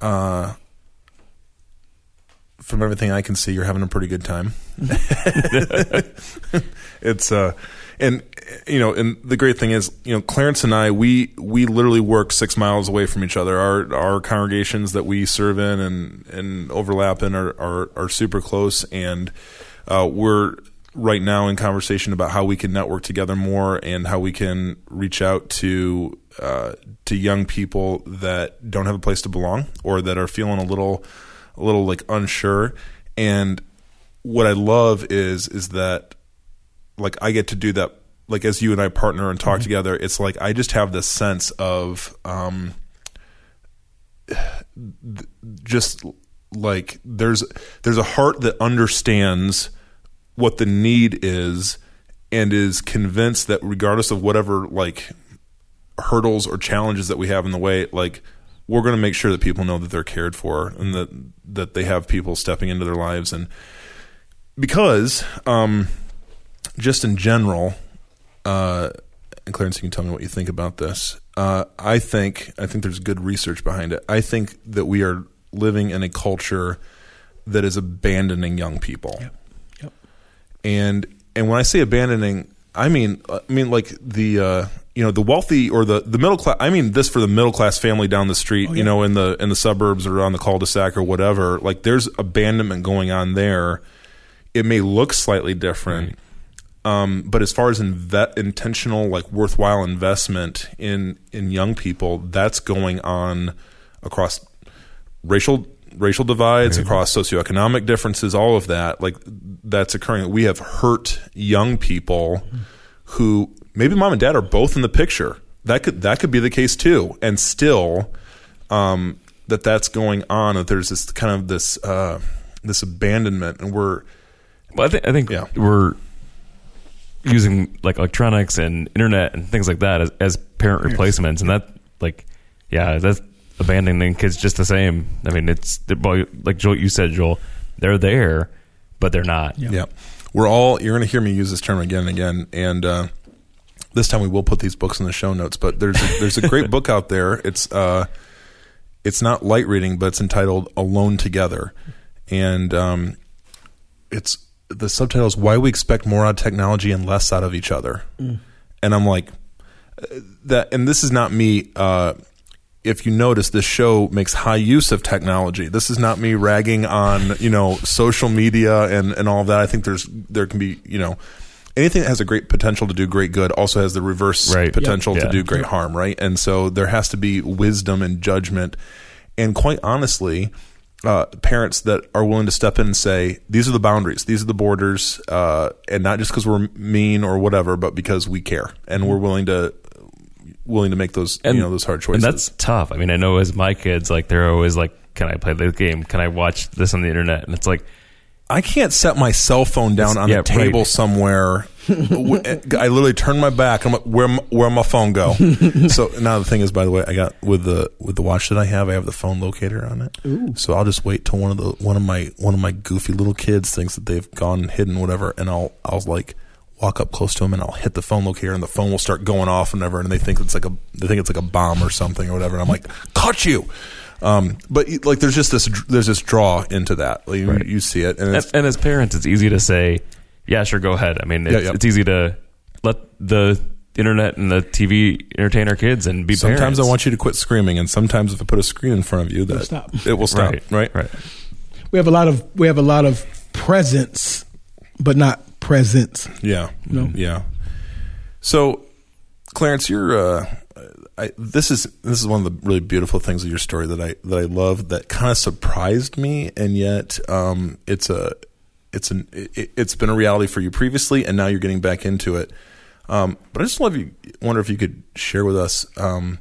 uh, from everything I can see, you're having a pretty good time. <laughs> it's uh, and you know, and the great thing is, you know, Clarence and I, we we literally work six miles away from each other. Our our congregations that we serve in and and overlap in are are, are super close, and uh, we're right now in conversation about how we can network together more and how we can reach out to uh, to young people that don't have a place to belong or that are feeling a little a little like unsure. And what I love is is that like I get to do that like as you and I partner and talk mm-hmm. together, it's like I just have this sense of um just like there's there's a heart that understands what the need is and is convinced that regardless of whatever like hurdles or challenges that we have in the way, like we're going to make sure that people know that they're cared for and that that they have people stepping into their lives and because um, just in general, uh, and Clarence, you can tell me what you think about this. Uh, I think I think there's good research behind it. I think that we are living in a culture that is abandoning young people. Yep. Yep. And and when I say abandoning, I mean I mean like the uh, you know the wealthy or the the middle class. I mean this for the middle class family down the street, Oh, you know, in the in the suburbs or on the cul-de-sac or whatever. Like there's abandonment going on there. It may look slightly different. Um, but as far as inve- intentional, like worthwhile investment in in young people, that's going on across racial racial divides, across socioeconomic differences, all of that. Like that's occurring. We have hurt young people who maybe mom and dad are both in the picture. That could that could be the case too, and still um, that that's going on. That there's this kind of this uh, this abandonment, and we're Well, I think I think Yeah. we're using like electronics and internet and things like that as, as parent replacements, and that like yeah, that's abandoning kids just the same. I mean, it's well, like Joel, you said, Joel, they're there, but they're not. Yeah. Yeah. We're all, you're going to hear me use this term again and again. And uh, this time we will put these books in the show notes. But there's a, there's a great <laughs> book out there. It's, uh, it's not light reading, but it's entitled Alone Together. And um, it's, the subtitle is Why We Expect More Out of Technology and Less Out of Each Other. And I'm like, uh, that, and this is not me. Uh, if you notice, this show makes high use of technology. This is not me ragging on you know social media and and all of that. I think there's there can be you know anything that has a great potential to do great good also has the reverse Right. potential Yeah. to do great harm, right? And so there has to be wisdom and judgment. And quite honestly, uh, parents that are willing to step in and say, these are the boundaries, these are the borders, uh, and not just because we're mean or whatever, but because we care and we're willing to willing to make those you know those hard choices. And that's tough. I mean, I know as my kids, like they're always like, "Can I play the game? Can I watch this on the internet?" And it's like, I can't set my cell phone down on Yeah, the table right. somewhere. <laughs> I literally turn my back. I'm like, where where my phone go? <laughs> so now the thing is, by the way, I got with the with the watch that I have, I have the phone locator on it. So I'll just wait till one of the one of my one of my goofy little kids thinks that they've gone hidden whatever, and I'll I'll like walk up close to them and I'll hit the phone locator and the phone will start going off and whatever, and they think it's like a they think it's like a bomb or something or whatever. And I'm like, caught you. Um, but like, there's just this there's this draw into that. Like, you, you see it, and it's, and, and as parents, it's easy to say, "Yeah, sure, go ahead." I mean, it's, Yeah, yeah. it's easy to let the internet and the TV entertain our kids and be Sometimes parents. I want you to quit screaming, and sometimes if I put a screen in front of you, that stop. it will stop. right, Right, right. We have a lot of we have a lot of presence, but not presence. Yeah, No. yeah. So, Clarence, you're. Uh, I, this is this is one of the really beautiful things of your story that I that I love that kind of surprised me, and yet um, it's a it's an it, it's been a reality for you previously, and now you're getting back into it. Um, but I just love you. Wonder if you could share with us um,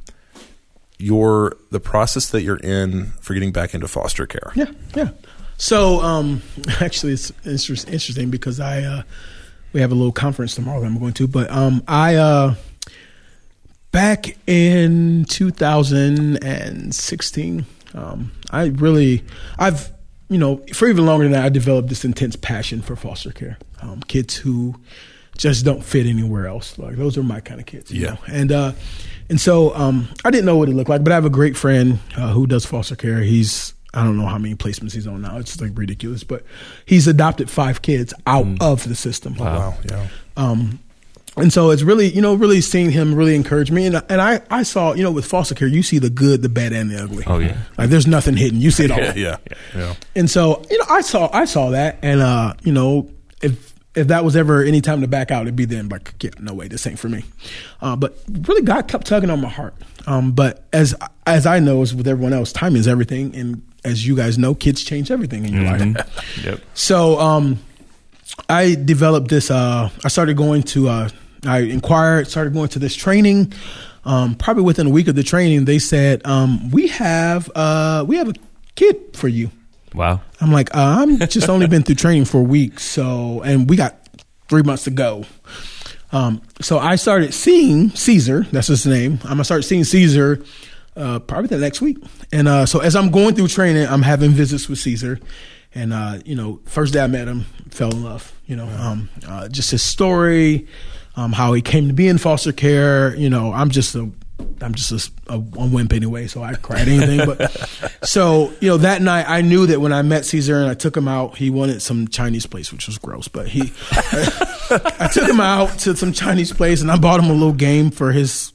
your the process that you're in for getting back into foster care. Yeah, yeah. So um, <laughs> actually, it's interest, interesting because I uh, we have a little conference tomorrow that I'm going to, but um, I uh, back in 2016, um, I really I've you know for even longer than that, I developed this intense passion for foster care, um, kids who just don't fit anywhere else. Like those are my kind of kids, you Yeah. know? and uh, and so um, I didn't know what it looked like, but I have a great friend uh, who does foster care. He's I don't know how many placements he's on now. It's like ridiculous, but he's adopted five kids out of the system. Wow, yeah. Um, and so it's really, you know, really seeing him really encourage me. And, and I, I saw, you know, with foster care, you see the good, the bad, and the ugly. Oh yeah, Like there's nothing hidden. You see it <laughs> all. Yeah, yeah, yeah. And so, you know, I saw I saw that, and uh, you know, if if that was ever any time to back out, it'd be then. Like, yeah, no way, this ain't for me. Uh, but really, God kept tugging on my heart. Um, but as as I know, as with everyone else, time is everything, and as you guys know, kids change everything in your life. <laughs> yep. So um, I developed this. Uh, I started going to. Uh, I inquired. Started going to this training. Um, probably within a week of the training, they said um, we have uh, we have a kid for you. Wow. I'm like, uh, I'm just only been through training for a week, so and we got three months to go. Um, so I started seeing Caesar. That's his name. I'm gonna start seeing Caesar uh, probably the next week. And uh, so as I'm going through training, I'm having visits with Caesar. And uh, you know, first day I met him, fell in love. You know, um, uh, just his story, um, how he came to be in foster care. You know, I'm just a I'm just a, a, a wimp anyway, so I cried anything. But <laughs> so you know, that night I knew that when I met Caesar and I took him out, he wanted some Chinese place, which was gross. But he, <laughs> I, I took him out to some Chinese place and I bought him a little game for his,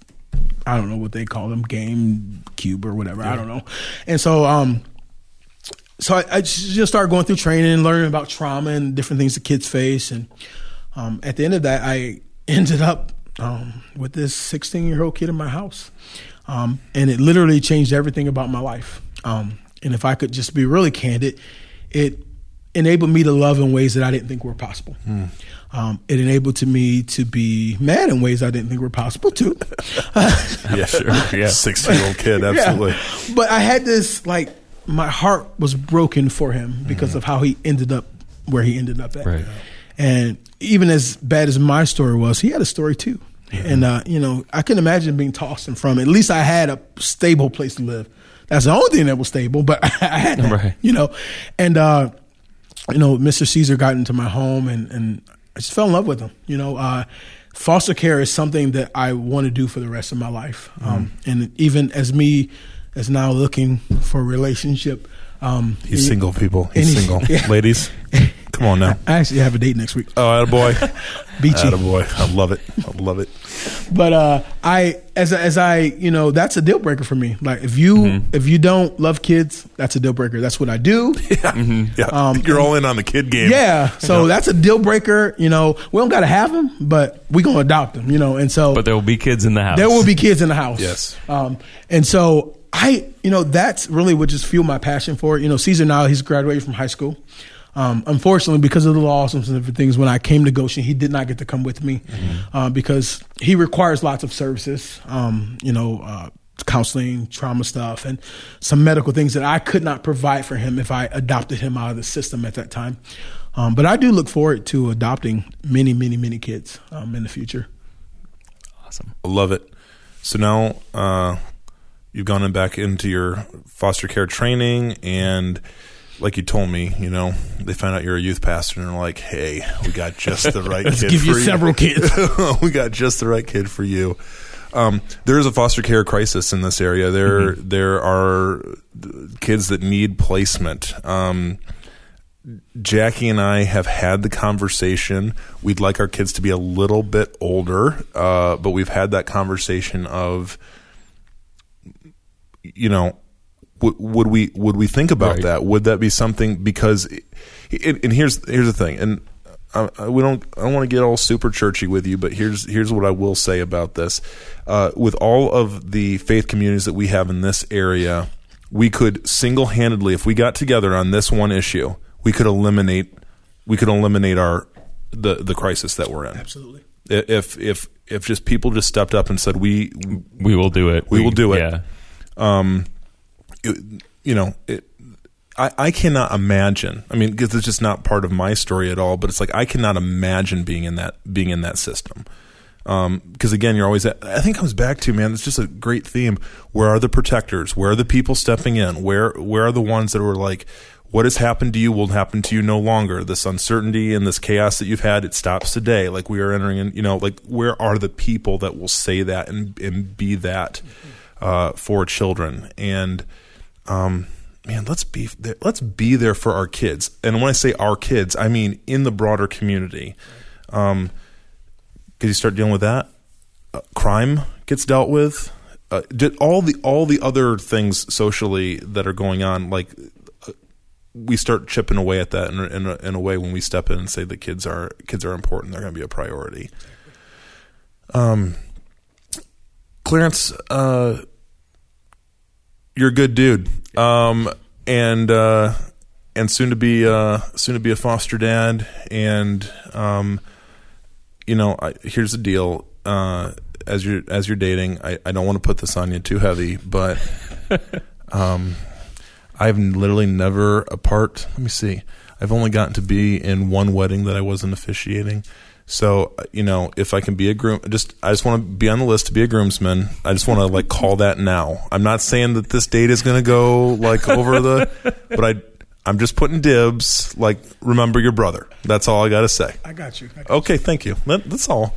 I don't know what they call them, game cube or whatever. I don't know. And so, um, so I, I just started going through training and learning about trauma and different things the kids face. And um, at the end of that, I <laughs> ended up um, with this 16 year old kid in my house. Um, and it literally changed everything about my life. Um, and if I could just be really candid, it enabled me to love in ways that I didn't think were possible. Mm. Um, it enabled to me to be mad in ways I didn't think were possible too. <laughs> yeah, sure. Yeah, sixteen year old kid, <laughs> absolutely. Yeah. But I had this like my heart was broken for him because mm-hmm. of how he ended up where he ended up at. Right. And even as bad as my story was, he had a story too. Mm-hmm. And uh, you know, I couldn't imagine being tossed and from. At least I had a stable place to live. That's the only thing that was stable, but <laughs> I had that, right. you know. And uh, you know, Mr. Caesar got into my home and and I just fell in love with them. You know, uh, foster care is something that I want to do for the rest of my life. Mm-hmm. Um, and even as me as now looking for a relationship. Um, he's he, single, people. He's single, <laughs> yeah. ladies. <laughs> Come on now. I actually have a date next week. Oh, boy, <laughs> Beachy. boy. I love it. I love it. But uh, I, as as I, you know, that's a deal breaker for me. Like if you mm-hmm. if you don't love kids, that's a deal breaker. That's what I do. Yeah, <laughs> mm-hmm. yeah. Um, you're all in on the kid game. Yeah, so that's a deal breaker. You know, we don't got to have them, but we gonna adopt them. You know, and so but there will be kids in the house. There will be kids in the house. Yes. Um, and so I, you know, that's really what just fueled my passion for it. You know, Caesar now he's graduated from high school. Um, unfortunately, because of the laws and different things, when I came to Goshen, he did not get to come with me mm-hmm. uh, because he requires lots of services. Um, you know, uh, counseling, trauma stuff, and some medical things that I could not provide for him if I adopted him out of the system at that time. Um, but I do look forward to adopting many, many, many kids um, in the future. Awesome, I love it. So now uh, you've gone back into your foster care training and like you told me, you know, they find out you're a youth pastor and they're like, "Hey, we got just the right Let's <laughs> kid give for you several kids. <laughs> we got just the right kid for you." Um, there is a foster care crisis in this area. There, mm-hmm. there are kids that need placement. Um, Jackie and I have had the conversation. We'd like our kids to be a little bit older, uh, but we've had that conversation of you know, w- would we would we think about right. that? Would that be something? Because, it, and here's here's the thing, and I, I, we don't I don't want to get all super churchy with you, but here's here's what I will say about this. Uh, with all of the faith communities that we have in this area, we could single handedly, if we got together on this one issue, we could eliminate we could eliminate our the the crisis that we're in. Absolutely. If if if just people just stepped up and said we we will do it, we, we will do it. Yeah um, it, you know, it, I, I cannot imagine. I mean, because it's just not part of my story at all. But it's like I cannot imagine being in that being in that system. Because um, again, you're always. At, I think it comes back to man. It's just a great theme. Where are the protectors? Where are the people stepping in? Where where are the ones that were like, what has happened to you will happen to you no longer. This uncertainty and this chaos that you've had, it stops today. Like we are entering in. You know, like where are the people that will say that and and be that? Uh, for children. And um, man, let's be there, let's be there for our kids. And when I say our kids, I mean in the broader community. Um, because you start dealing with that, uh, crime gets dealt with. Uh, did all the all the other things socially that are going on, like uh, we start chipping away at that in, in, a, in a way when we step in and say the kids are kids are important. They're going to be a priority. Um, Clarence, uh, you're a good dude. Um, and uh, and soon to be uh, soon to be a foster dad. And um, you know, I, here's the deal. Uh, as you're as you're dating, I, I don't want to put this on you too heavy, but <laughs> um, I've literally never apart. Let me see. I've only gotten to be in one wedding that I wasn't officiating. So you know, if I can be a groom, just I just want to be on the list to be a groomsman. I just want to like call that now. I'm not saying that this date is going to go like over the, <laughs> but I I'm just putting dibs. Like remember your brother. That's all I got to say. I got you. I got Okay, thank you. That, that's all.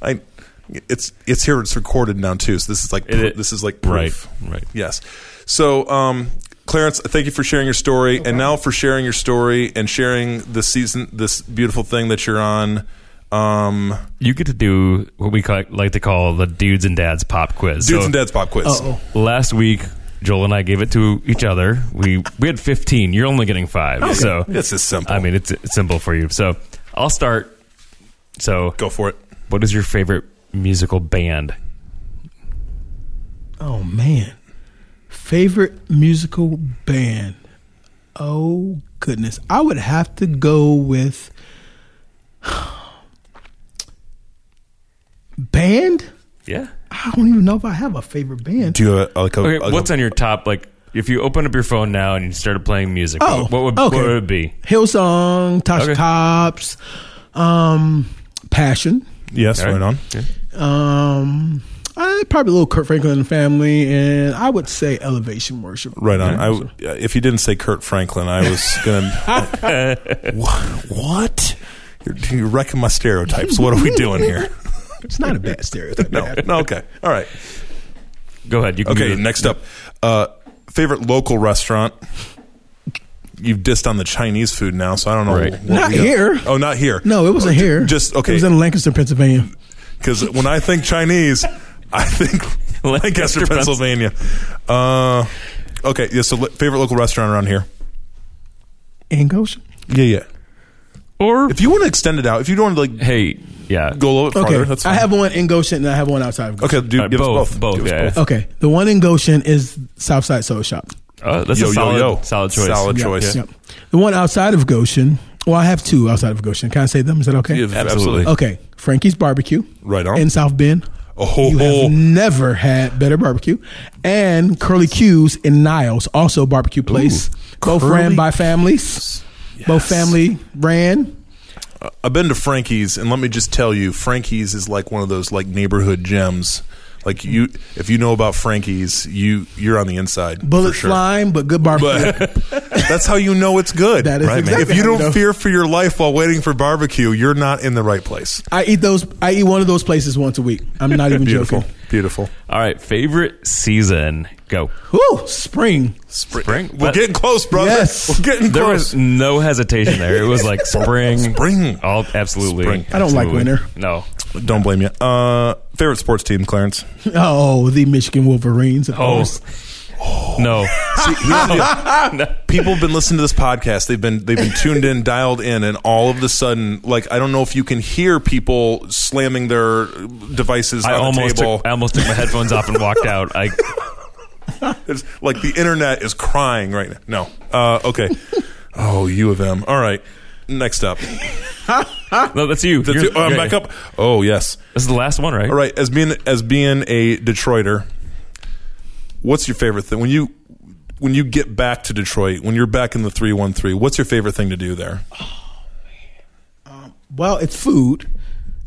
I it's it's here. It's recorded now too. So this is like It- it- this is like proof. Right, right. Yes. So, um, Clarence, thank you for sharing your story, and now for sharing your story and sharing this season, this beautiful thing that you're on. Um, You get to do what we call, like to call the dudes and dads pop quiz. Dudes So and Dads pop quiz. Uh-oh. Last week, Joel and I gave it to each other. We we had 15. You're only getting five. So this is simple. I mean, it's, it's simple for you. So I'll start. So, Go for it. what is your favorite musical band? Oh man, favorite musical band. Oh goodness, I would have to go with band. Yeah. I don't even know if I have a favorite band. Do you have a, like a, Okay. like what's a- on your top? Like, if you open up your phone now and you started playing music, Oh, what, what would okay. what would it be? Hillsong, Tasha Okay. Cobbs, um, Passion, yes, All right on. Yeah. um, I, probably a little Kirk Franklin and the Family, and I would say Elevation Worship. Right on. I w if you didn't say Kirk Franklin, I was gonna. <laughs> What? You're, you're wrecking my stereotypes. What are we doing here? <laughs> It's not a bad stereotype. <laughs> No, no. Okay. All right. Go ahead. You can Okay, do the- next up, uh, favorite local restaurant. You've dissed on the Chinese food now, so I don't know. Right. what Not we got. here. Oh, not here. No, it wasn't here. Just okay. It was in Lancaster, Pennsylvania. Because when I think Chinese, I think <laughs> Lancaster, Lancaster, Pennsylvania. Uh, okay, yeah. So, li- favorite local restaurant around here? Ango's. Yeah, yeah. or If you want to extend it out, if you don't want to like hey, yeah, go a little bit Okay, farther, that's I have one in Goshen and I have one outside of Goshen. Okay, do, Uh, give both, us both. both, Give us yeah. both. Okay, the one in Goshen is Southside Soul Shop. Oh, that's Yo, a yo, solid, yo. solid choice. Solid Yep, choice. Yep. The one outside of Goshen. Well, I have two outside of Goshen. Can I say them? Is that okay? Yeah, Absolutely. absolutely. Okay, Frankie's Barbecue Right on. in South Bend. Oh, You have never had better barbecue. And Curly Q's in Niles, also barbecue place. Both Curly ran by families. Both family ran. I've been to Frankie's, and let me just tell you, Frankie's is like one of those like neighborhood gems. Like you, if you know about Frankie's, you you're on the inside. Bullet for sure. flying, but good barbecue. But <laughs> that's how you know it's good. That is right, man? exactly If you don't know. fear for your life while waiting for barbecue, you're not in the right place. I eat those. I eat one of those places once a week. I'm not even <laughs> Beautiful, joking. Beautiful. All right, favorite season. Go. Whoo, spring. Spring. We're But getting close, brother. Yes. We're getting there close. was no hesitation there. It was like <laughs> spring. Spring. All absolutely. Spring. I don't like Absolutely. winter. No. Don't blame you. Uh, favorite sports team, Clarence? <laughs> Oh, the Michigan Wolverines. Of Oh. course. <laughs> <laughs> No. people have been listening to this podcast. They've been they've been tuned in, dialed in, and all of a sudden, like I don't know if you can hear people slamming their devices I on the almost table. took, I almost took my headphones off and walked out. I <laughs> It's like the internet is crying right now. No, uh, okay. Oh, U of M. All right. Next up, no, that's you. That's You're- Oh, I'm back up. Oh yes. This is the last one, right? All right. As being as being a Detroiter, what's your favorite thing when you when you get back to Detroit? When you're back in the three one three, what's your favorite thing to do there? Well, it's food.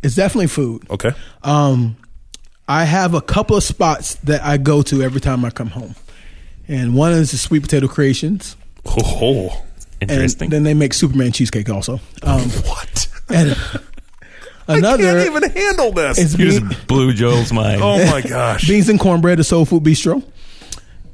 It's definitely food. Okay. Um, I have a couple of spots that I go to every time I come home, and one is the Sweet Potato Creations, Oh, and Interesting. then they make Superman cheesecake also. Um, <laughs> what? and another. I another can't even handle this. is you bean- just blew Joel's mind. oh my gosh. <laughs> beans and cornbread, the Soul Food Bistro,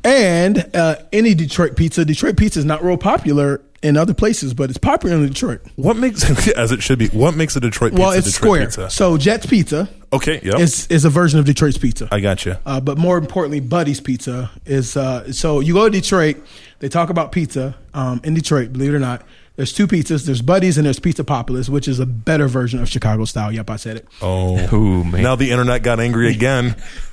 and uh, any Detroit pizza. Detroit pizza is not real popular in other places, but it's popular in Detroit. What makes <laughs> as it should be? What makes a Detroit pizza? Well, it's Detroit square. Pizza? So Jet's Pizza Okay, yeah. is is a version of Detroit's pizza. I got you. Uh, but more importantly, Buddy's Pizza is uh, so you go to Detroit. They talk about pizza um, in Detroit. Believe it or not, there's two pizzas. There's Buddy's and there's Pizza Papalis, which is a better version of Chicago style. Yep, I said it. Oh, Ooh, man. now the internet got angry again, <laughs>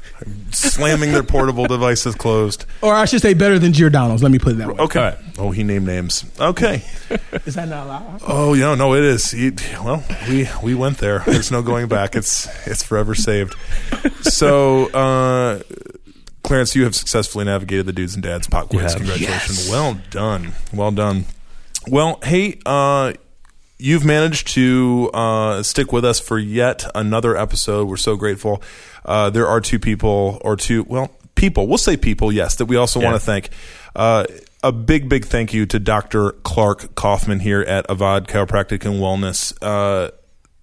slamming their portable devices closed. Or I should say, better than Giordano's. Let me put it that way. Okay. All right. Oh, he named names. Okay. <laughs> Is that not allowed? Oh, yeah, no, it is. He, well, we we went there. There's no going back. It's it's forever saved. So, uh, Clarence, you have successfully navigated the dudes and dads pop quiz. have. Congratulations. Well done. Well done. Well, hey, uh, you've managed to uh, stick with us for yet another episode. We're so grateful. Uh, there are two people, or two, well, people, we'll say people, yes, that we also Yeah. want to thank. Uh, a big, big thank you to Dr. Clark Kaufman here at Avad Chiropractic and Wellness. Uh,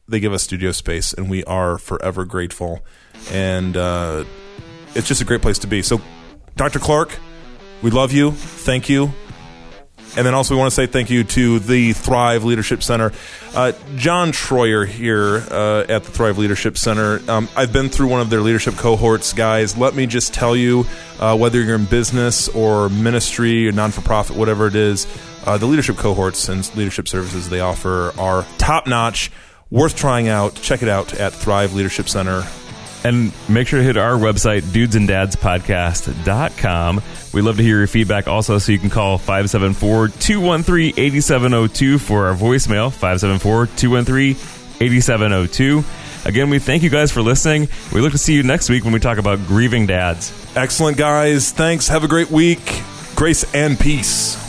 they give us studio space, and we are forever grateful. And uh, it's just a great place to be. So, Dr. Clark, we love you. Thank you. And then also, we want to say thank you to the Thrive Leadership Center. Uh, John Troyer here uh, at the Thrive Leadership Center. Um, I've been through one of their leadership cohorts, guys. Let me just tell you uh, whether you're in business or ministry or non for profit, whatever it is, uh, the leadership cohorts and leadership services they offer are top notch, worth trying out. Check it out at Thrive Leadership Center. And make sure to hit our website, dudesanddadspodcast.com. We'd love to hear your feedback also, so you can call 574 213 8702 for our voicemail, 574 213 8702. Again, we thank you guys for listening. We look to see you next week when we talk about grieving dads. Excellent, guys. Thanks. Have a great week. Grace and peace.